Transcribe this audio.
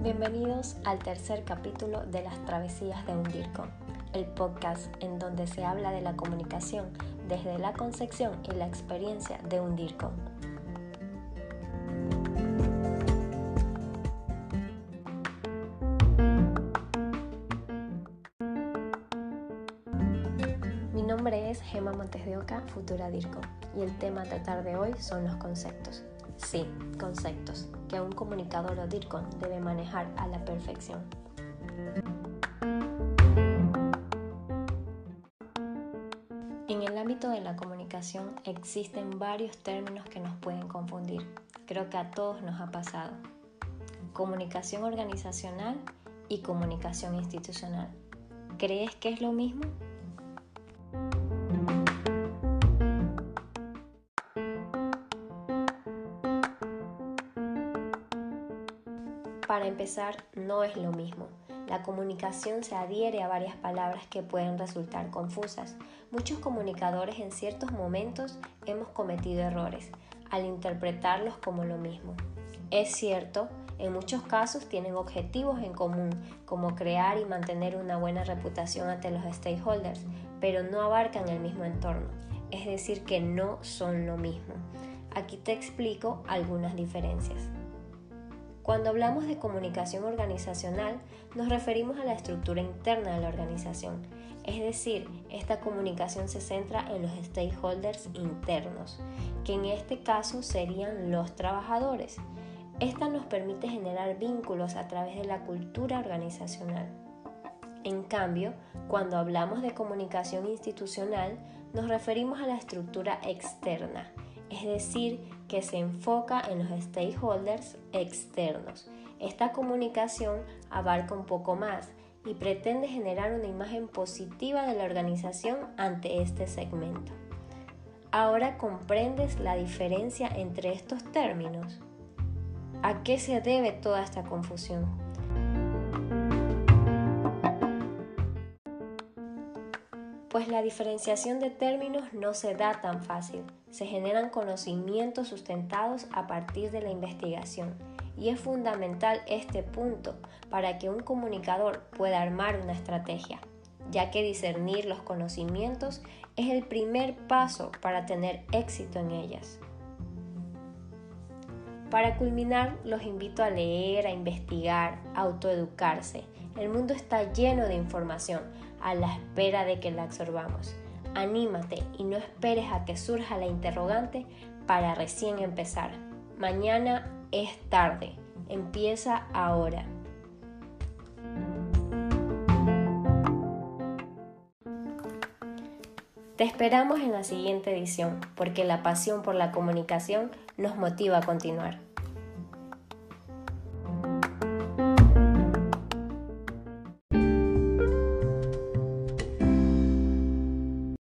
Bienvenidos al tercer capítulo de Las Travesías de un DIRCOM, el podcast en donde se habla de la comunicación desde la concepción y la experiencia de un DIRCOM. Mi nombre es Gema Montes de Oca, futura DIRCOM, y el tema a tratar de hoy son los conceptos. Sí, conceptos que un comunicador o DIRCON debe manejar a la perfección. En el ámbito de la comunicación existen varios términos que nos pueden confundir. Creo que a todos nos ha pasado. Comunicación organizacional y comunicación institucional. ¿Crees que es lo mismo? Para empezar, no es lo mismo. La comunicación se adhiere a varias palabras que pueden resultar confusas. Muchos comunicadores en ciertos momentos hemos cometido errores al interpretarlos como lo mismo. Es cierto, en muchos casos tienen objetivos en común, como crear y mantener una buena reputación ante los stakeholders, pero no abarcan el mismo entorno, es decir, que no son lo mismo. Aquí te explico algunas diferencias. Cuando hablamos de comunicación organizacional, nos referimos a la estructura interna de la organización, es decir, esta comunicación se centra en los stakeholders internos, que en este caso serían los trabajadores. Esta nos permite generar vínculos a través de la cultura organizacional. En cambio, cuando hablamos de comunicación institucional, nos referimos a la estructura externa, es decir, que se enfoca en los stakeholders externos. Esta comunicación abarca un poco más y pretende generar una imagen positiva de la organización ante este segmento. Ahora comprendes la diferencia entre estos términos. ¿A qué se debe toda esta confusión? Pues la diferenciación de términos no se da tan fácil. Se generan conocimientos sustentados a partir de la investigación. Y es fundamental este punto para que un comunicador pueda armar una estrategia, ya que discernir los conocimientos es el primer paso para tener éxito en ellas. Para culminar, los invito a leer, a investigar, a autoeducarse. El mundo está lleno de información a la espera de que la absorbamos. Anímate y no esperes a que surja la interrogante para recién empezar. Mañana es tarde. Empieza ahora. Te esperamos en la siguiente edición porque la pasión por la comunicación nos motiva a continuar.